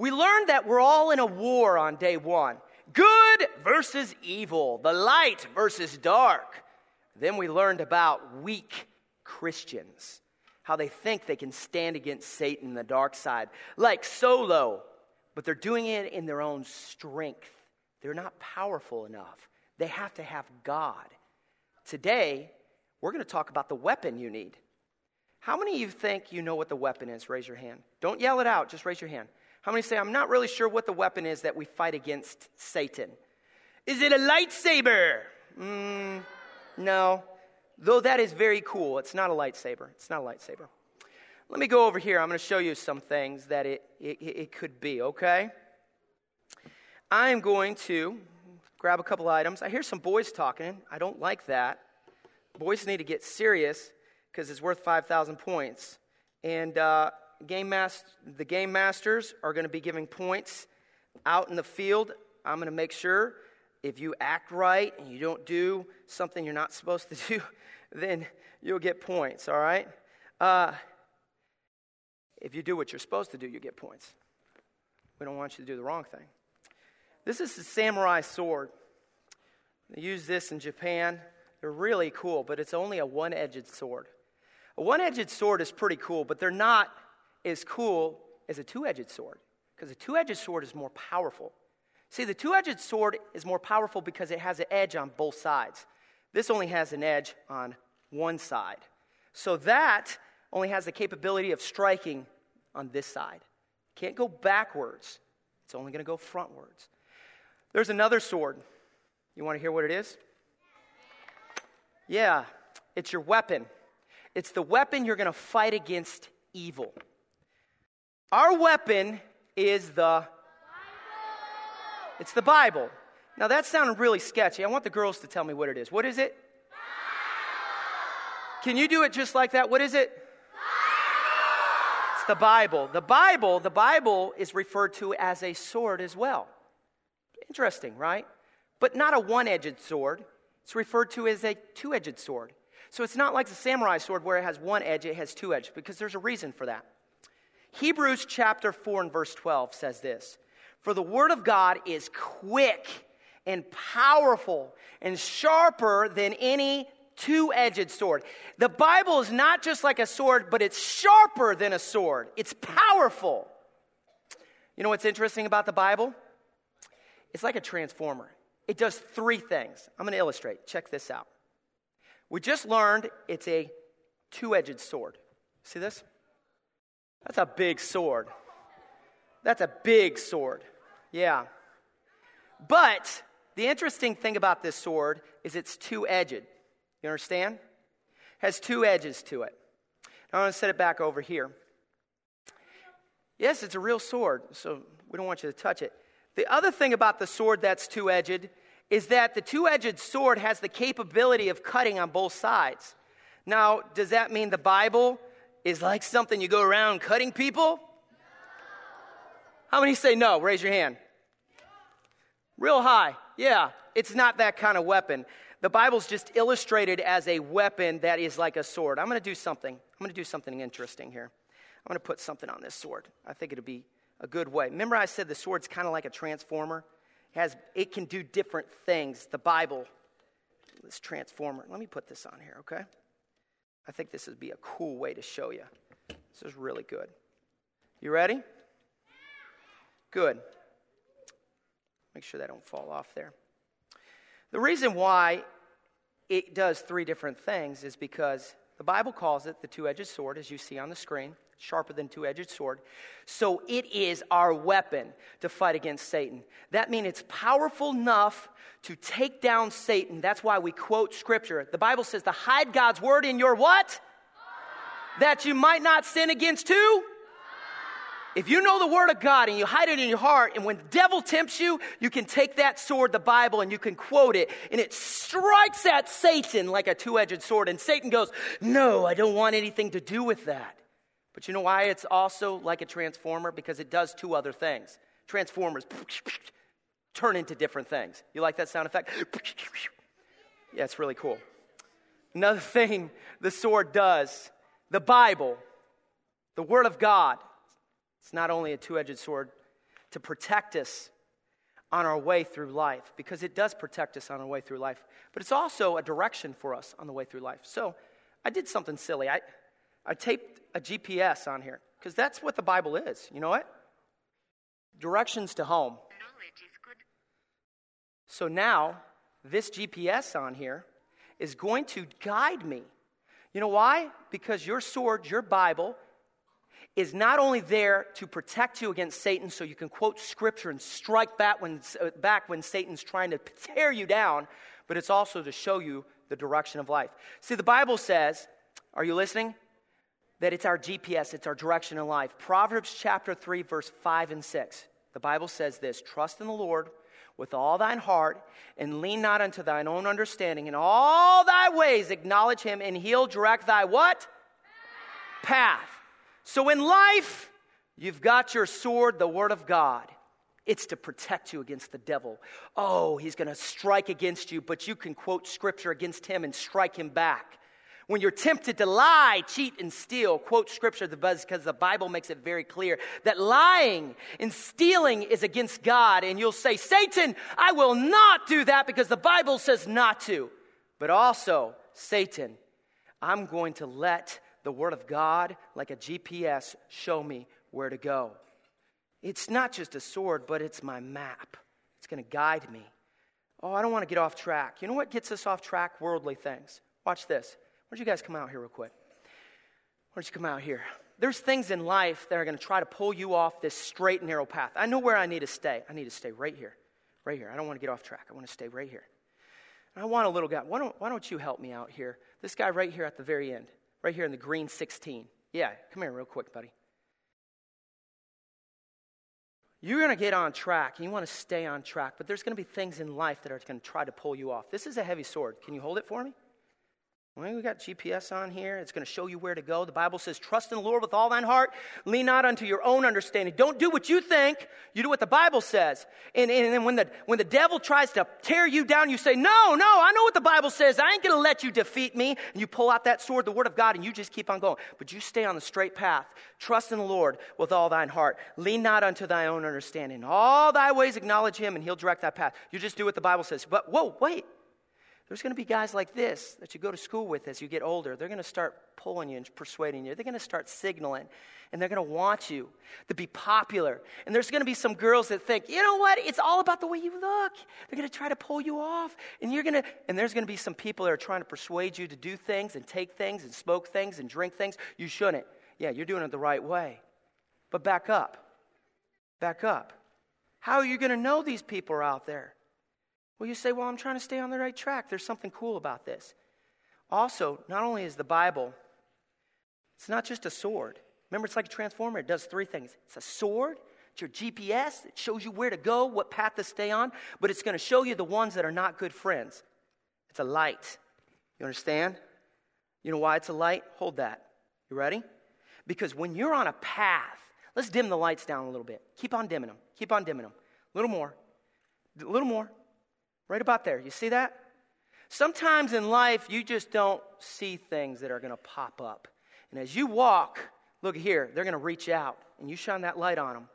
We learned that we're all in a war on day one good versus evil, the light versus dark. Then we learned about weak Christians, how they think they can stand against Satan, the dark side, like Solo, but they're doing it in their own strength. They're not powerful enough. They have to have God. Today, we're going to talk about the weapon you need. How many of you think you know what the weapon is? Raise your hand. Don't yell it out, just raise your hand. How many say, I'm not really sure what the weapon is that we fight against Satan? Is it a lightsaber? Mm, no. Though that is very cool, it's not a lightsaber. It's not a lightsaber. Let me go over here. I'm going to show you some things that it, it, it could be, okay? I am going to grab a couple items. I hear some boys talking. I don't like that. Boys need to get serious because it's worth 5,000 points. And uh, game the game masters are going to be giving points out in the field. I'm going to make sure if you act right and you don't do something you're not supposed to do, then you'll get points, all right? Uh, if you do what you're supposed to do, you get points. We don't want you to do the wrong thing. This is the samurai sword. They use this in Japan. They're really cool, but it's only a one edged sword. A one edged sword is pretty cool, but they're not as cool as a two edged sword because a two edged sword is more powerful. See, the two edged sword is more powerful because it has an edge on both sides. This only has an edge on one side. So that only has the capability of striking on this side. Can't go backwards, it's only going to go frontwards. There's another sword. You want to hear what it is? Yeah, it's your weapon. It's the weapon you're going to fight against evil. Our weapon is the It's the Bible. Now that sounded really sketchy. I want the girls to tell me what it is. What is it? Can you do it just like that? What is it? It's the Bible. The Bible, the Bible is referred to as a sword as well. Interesting, right? But not a one-edged sword. It's referred to as a two-edged sword. So it's not like the samurai sword where it has one edge, it has two edges, because there's a reason for that. Hebrews chapter 4 and verse 12 says this For the word of God is quick and powerful and sharper than any two edged sword. The Bible is not just like a sword, but it's sharper than a sword. It's powerful. You know what's interesting about the Bible? It's like a transformer. It does three things. I'm going to illustrate. Check this out. We just learned it's a two edged sword. See this? That's a big sword. That's a big sword. Yeah. But the interesting thing about this sword is it's two edged. You understand? Has two edges to it. I'm going to set it back over here. Yes, it's a real sword, so we don't want you to touch it. The other thing about the sword that's two edged is that the two edged sword has the capability of cutting on both sides. Now, does that mean the Bible is like something you go around cutting people? How many say no? Raise your hand. Real high. Yeah, it's not that kind of weapon. The Bible's just illustrated as a weapon that is like a sword. I'm going to do something. I'm going to do something interesting here. I'm going to put something on this sword. I think it'll be a good way. Remember, I said the sword's kind of like a transformer? It, has, it can do different things. The Bible, this transformer. Let me put this on here, okay? I think this would be a cool way to show you. This is really good. You ready? Good. Make sure that don't fall off there. The reason why it does three different things is because the Bible calls it the two edged sword, as you see on the screen, sharper than two edged sword. So it is our weapon to fight against Satan. That means it's powerful enough to take down Satan. That's why we quote scripture. The Bible says to hide God's word in your what? That you might not sin against who? If you know the Word of God and you hide it in your heart, and when the devil tempts you, you can take that sword, the Bible, and you can quote it, and it strikes at Satan like a two edged sword. And Satan goes, No, I don't want anything to do with that. But you know why it's also like a transformer? Because it does two other things. Transformers turn into different things. You like that sound effect? Yeah, it's really cool. Another thing the sword does the Bible, the Word of God, it's not only a two edged sword, to protect us on our way through life because it does protect us on our way through life, but it's also a direction for us on the way through life. So I did something silly. I, I taped a GPS on here because that's what the Bible is. You know what? Directions to home. So now, this GPS on here is going to guide me. You know why? Because your sword, your Bible, is not only there to protect you against Satan so you can quote scripture and strike back when, back when Satan's trying to tear you down, but it's also to show you the direction of life. See, the Bible says, are you listening? That it's our GPS, it's our direction in life. Proverbs chapter 3, verse 5 and 6. The Bible says this Trust in the Lord with all thine heart and lean not unto thine own understanding. In all thy ways acknowledge him, and he'll direct thy what? Path. So in life, you've got your sword, the Word of God. It's to protect you against the devil. Oh, he's going to strike against you, but you can quote scripture against him and strike him back. When you're tempted to lie, cheat, and steal, quote scripture because the Bible makes it very clear that lying and stealing is against God. And you'll say, Satan, I will not do that because the Bible says not to. But also, Satan, I'm going to let the Word of God, like a GPS, show me where to go. It's not just a sword, but it's my map. It's going to guide me. Oh, I don't want to get off track. You know what gets us off track? Worldly things. Watch this. Why don't you guys come out here real quick? Why don't you come out here? There's things in life that are going to try to pull you off this straight, narrow path. I know where I need to stay. I need to stay right here. Right here. I don't want to get off track. I want to stay right here. And I want a little guy. Why don't, why don't you help me out here? This guy right here at the very end right here in the green 16. Yeah, come here real quick, buddy. You're going to get on track and you want to stay on track, but there's going to be things in life that are going to try to pull you off. This is a heavy sword. Can you hold it for me? Well, we got GPS on here. It's going to show you where to go. The Bible says, Trust in the Lord with all thine heart. Lean not unto your own understanding. Don't do what you think. You do what the Bible says. And, and, and when, the, when the devil tries to tear you down, you say, No, no, I know what the Bible says. I ain't going to let you defeat me. And you pull out that sword, the Word of God, and you just keep on going. But you stay on the straight path. Trust in the Lord with all thine heart. Lean not unto thy own understanding. All thy ways acknowledge him, and he'll direct thy path. You just do what the Bible says. But whoa, wait. There's going to be guys like this that you go to school with as you get older. They're going to start pulling you and persuading you. They're going to start signaling and they're going to want you to be popular. And there's going to be some girls that think, you know what? It's all about the way you look. They're going to try to pull you off. And you're going to, and there's going to be some people that are trying to persuade you to do things and take things and smoke things and drink things. You shouldn't. Yeah, you're doing it the right way. But back up. Back up. How are you going to know these people are out there? Well, you say, well, I'm trying to stay on the right track. There's something cool about this. Also, not only is the Bible, it's not just a sword. Remember, it's like a transformer. It does three things it's a sword, it's your GPS, it shows you where to go, what path to stay on, but it's going to show you the ones that are not good friends. It's a light. You understand? You know why it's a light? Hold that. You ready? Because when you're on a path, let's dim the lights down a little bit. Keep on dimming them. Keep on dimming them. A little more. A little more. Right about there. You see that? Sometimes in life, you just don't see things that are going to pop up. And as you walk, look here, they're going to reach out and you shine that light on them.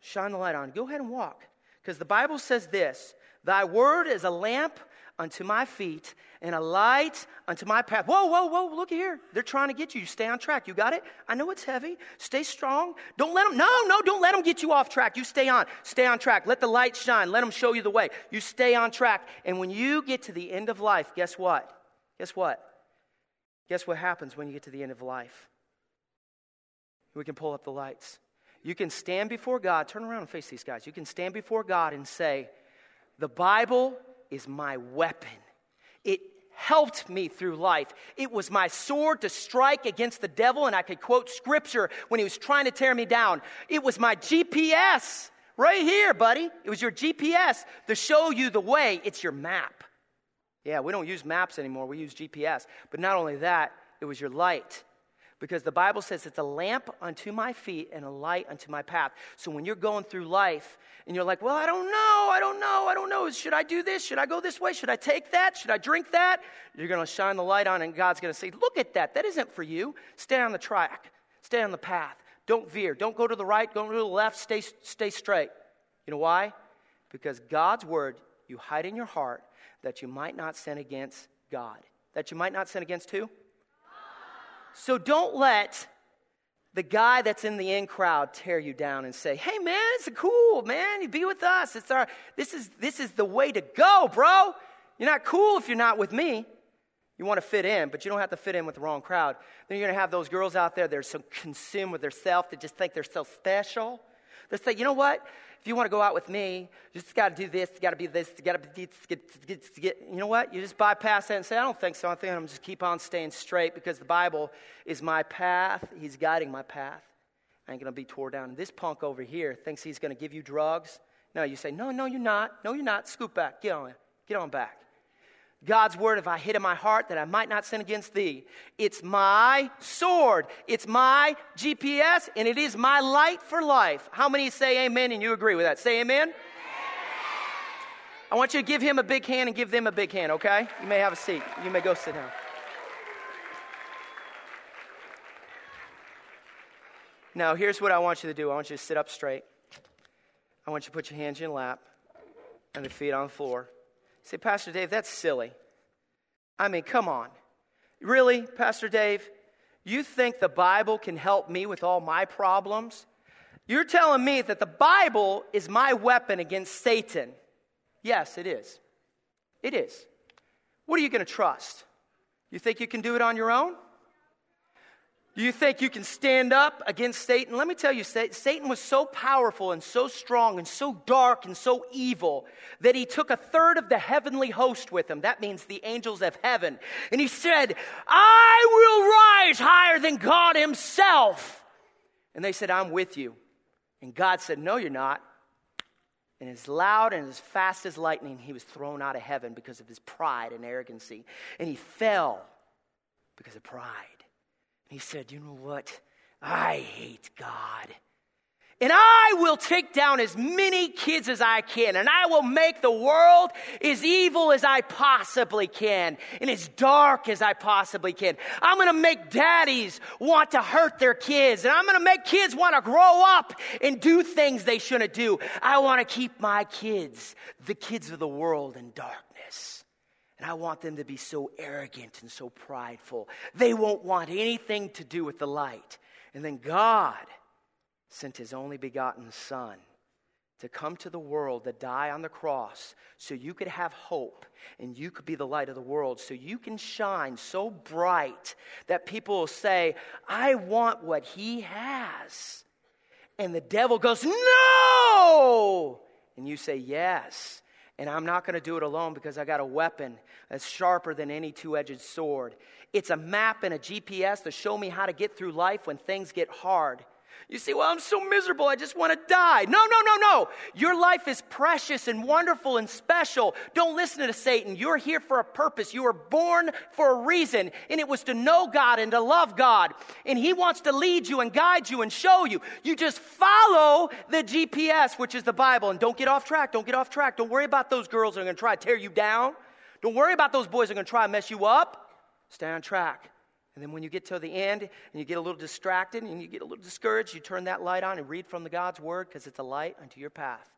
Shine the light on. Go ahead and walk. Because the Bible says this Thy word is a lamp unto my feet and a light unto my path. Whoa, whoa, whoa, look here. They're trying to get you. You stay on track. You got it? I know it's heavy. Stay strong. Don't let them, no, no, don't let them get you off track. You stay on. Stay on track. Let the light shine. Let them show you the way. You stay on track. And when you get to the end of life, guess what? Guess what? Guess what happens when you get to the end of life? We can pull up the lights. You can stand before God. Turn around and face these guys. You can stand before God and say, The Bible is my weapon. It helped me through life. It was my sword to strike against the devil, and I could quote scripture when he was trying to tear me down. It was my GPS right here, buddy. It was your GPS to show you the way. It's your map. Yeah, we don't use maps anymore, we use GPS. But not only that, it was your light because the Bible says it's a lamp unto my feet and a light unto my path. So when you're going through life and you're like, well, I don't know, I don't know, I don't know. Should I do this? Should I go this way? Should I take that? Should I drink that? You're going to shine the light on and God's going to say, look at that. That isn't for you. Stay on the track, stay on the path. Don't veer. Don't go to the right, don't go to the left. Stay, stay straight. You know why? Because God's word you hide in your heart that you might not sin against God. That you might not sin against who? So don't let the guy that's in the in crowd tear you down and say, "Hey man, it's cool, man. You be with us. It's our this is this is the way to go, bro. You're not cool if you're not with me." You want to fit in, but you don't have to fit in with the wrong crowd. Then you're to have those girls out there that are so consumed with their self that just think they're so special. They say, you know what? If you want to go out with me, you just got to do this, you got to be this, you got to be get, you know what? You just bypass that and say, I don't think so. I think I'm just keep on staying straight because the Bible is my path. He's guiding my path. I ain't going to be tore down. This punk over here thinks he's going to give you drugs. No, you say, no, no, you're not. No, you're not. Scoop back. Get on. Get on back. God's word, have I hid in my heart that I might not sin against thee. It's my sword. It's my GPS, and it is my light for life. How many say amen and you agree with that? Say amen. amen. I want you to give him a big hand and give them a big hand, okay? You may have a seat. You may go sit down. Now, here's what I want you to do I want you to sit up straight. I want you to put your hands in your lap and the feet on the floor. Say, Pastor Dave, that's silly. I mean, come on. Really, Pastor Dave? You think the Bible can help me with all my problems? You're telling me that the Bible is my weapon against Satan. Yes, it is. It is. What are you going to trust? You think you can do it on your own? Do you think you can stand up against Satan? Let me tell you, Satan was so powerful and so strong and so dark and so evil that he took a third of the heavenly host with him. That means the angels of heaven. And he said, I will rise higher than God himself. And they said, I'm with you. And God said, No, you're not. And as loud and as fast as lightning, he was thrown out of heaven because of his pride and arrogancy. And he fell because of pride. He said, You know what? I hate God. And I will take down as many kids as I can, and I will make the world as evil as I possibly can, and as dark as I possibly can. I'm gonna make daddies want to hurt their kids, and I'm gonna make kids wanna grow up and do things they shouldn't do. I wanna keep my kids, the kids of the world, in darkness. And I want them to be so arrogant and so prideful. They won't want anything to do with the light. And then God sent his only begotten Son to come to the world to die on the cross so you could have hope and you could be the light of the world so you can shine so bright that people will say, I want what he has. And the devil goes, No! And you say, Yes. And I'm not going to do it alone because I got a weapon that's sharper than any two edged sword. It's a map and a GPS to show me how to get through life when things get hard. You see, well, I'm so miserable, I just want to die. No, no, no, no. Your life is precious and wonderful and special. Don't listen to Satan. You're here for a purpose. You were born for a reason, and it was to know God and to love God. And He wants to lead you and guide you and show you. You just follow the GPS, which is the Bible, and don't get off track. Don't get off track. Don't worry about those girls that are going to try to tear you down. Don't worry about those boys that are going to try to mess you up. Stay on track. And then when you get to the end and you get a little distracted and you get a little discouraged, you turn that light on and read from the God's word because it's a light unto your path.